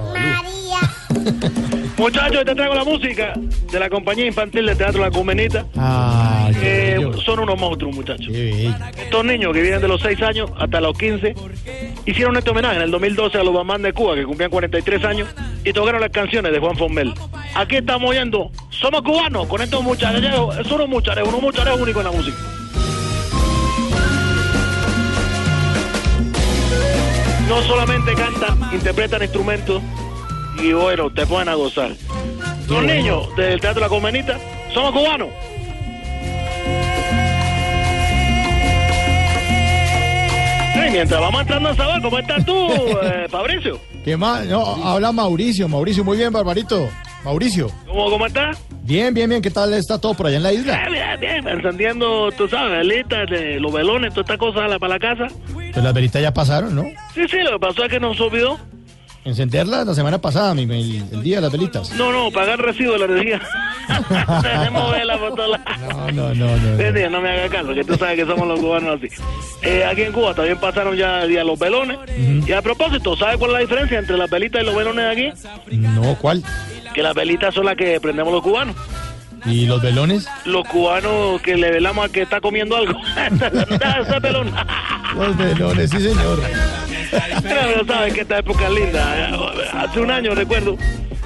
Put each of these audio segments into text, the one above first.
María. Muchachos, te traigo la música de la compañía infantil de teatro La Cumenita. Eh, son unos monstruos, muchachos. Estos niños que vienen de los 6 años hasta los 15 hicieron este homenaje en el 2012 a los mamás de Cuba que cumplían 43 años y tocaron las canciones de Juan Fonmel. Aquí estamos oyendo Somos cubanos con estos muchachos. Son unos muchachos, unos muchachos únicos en la música. No solamente cantan, interpretan instrumentos y bueno, te ponen a gozar. Los niños del Teatro La Comenita somos cubanos. Hey, mientras vamos entrando a saber cómo estás tú, eh, Fabricio. ¿Qué más? No, habla Mauricio. Mauricio, muy bien, Barbarito. Mauricio. ¿Cómo, cómo estás? Bien, bien, bien. ¿Qué tal está todo por allá en la isla? Bien, bien, bien, encendiendo, tú sabes, velitas, de los velones, todas estas cosas la- para la casa. Pues las velitas ya pasaron, ¿no? Sí, sí, lo que pasó es que nos olvidó. Encenderlas la semana pasada, mi- el, el día de las velitas. No, no, pagar recibo de la energía. Tenemos velas por todos lados. No, no, no, no. Vete, no me hagas caso, que tú sabes que somos los cubanos así. Eh, aquí en Cuba también pasaron ya el día de los velones. Y a propósito, ¿sabes cuál es la diferencia entre las velitas y los velones de aquí? No, ¿cuál? Que las velitas son las que prendemos los cubanos. ¿Y los velones? Los cubanos que le velamos al que está comiendo algo. Ese pelón. Los velones, sí, señor. Pero sabes que esta época es linda. Hace un año recuerdo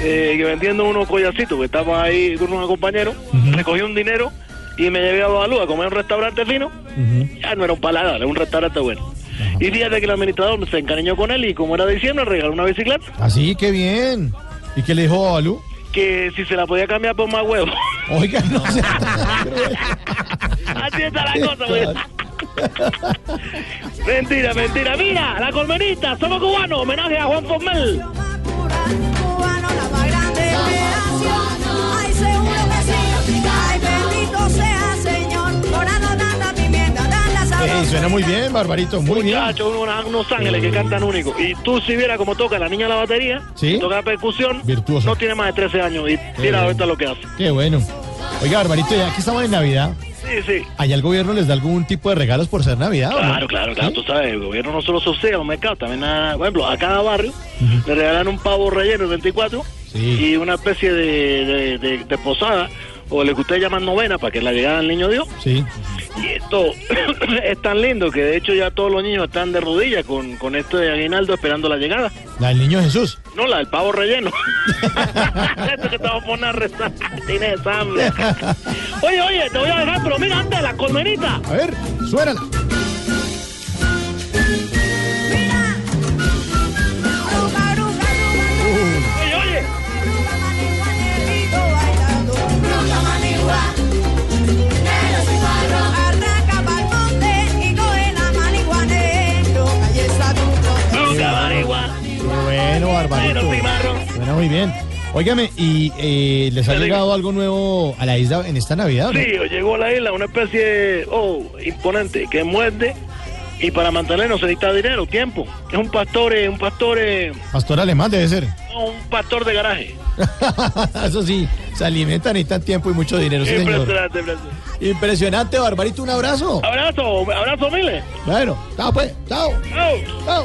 eh, que vendiendo unos collacitos, que estábamos ahí con unos compañeros, recogí un dinero y me llevé a Badalú a comer un restaurante fino. Ya no era un paladar, era un restaurante bueno. Y fíjate que el administrador se encariñó con él y como era diciembre regaló una bicicleta Así, qué bien. ¿Y qué le dijo a Balú? que si se la podía cambiar por más huevos. Oiga, no se. Así está la cosa, güey. Mentira, mentira. Mira, la colmenita, somos cubanos. Homenaje a Juan Formel. sí. Suena muy bien, Barbarito, muy bien. Muchachos, unos, unos ángeles que cantan únicos. Y tú si vieras cómo toca la niña la batería, Sí. toca la percusión, Virtuoso. no tiene más de 13 años. Y mira ahorita lo que hace. Qué bueno. Oiga, Barbarito, ya que estamos en Navidad, Sí. ¿allá el gobierno les da algún tipo de regalos por ser Navidad o no? Claro, claro, claro. ¿Sí? Tú sabes, el gobierno no solo subsidia los mercados, también, a, por ejemplo, a cada barrio le regalan un pavo relleno el 24 Sí. y una especie de, de, de- de posada, o lo que ustedes llaman novena, para que la llegada del niño Dios. Sí. Y esto es tan lindo que de hecho ya todos los niños están de rodillas con, con esto de aguinaldo esperando la llegada. La del niño Jesús. No, la del pavo relleno. esto que te vamos a poner a rezar. Tienes hambre. Oye, oye, te voy a dejar, pero mira, antes la colmenita. A ver, suénala. Bueno, Barbarito. Suena muy bien. Óigame, ¿y eh, les ha llegado algo nuevo a la isla en esta Navidad? o no? Sí, llegó a la isla una especie, oh, imponente, que muerde y para mantenernos se necesita dinero, tiempo. Es un pastor, eh, un pastor, eh, Pastor alemán debe ser. no, un pastor de garaje. Eso sí, se alimentan y tan tiempo y mucho dinero, sí, señor. Impresionante, impresionante. Impresionante, Barbarito, un abrazo. Abrazo, abrazo miles. Bueno, chao pues, chao, Chao. chao.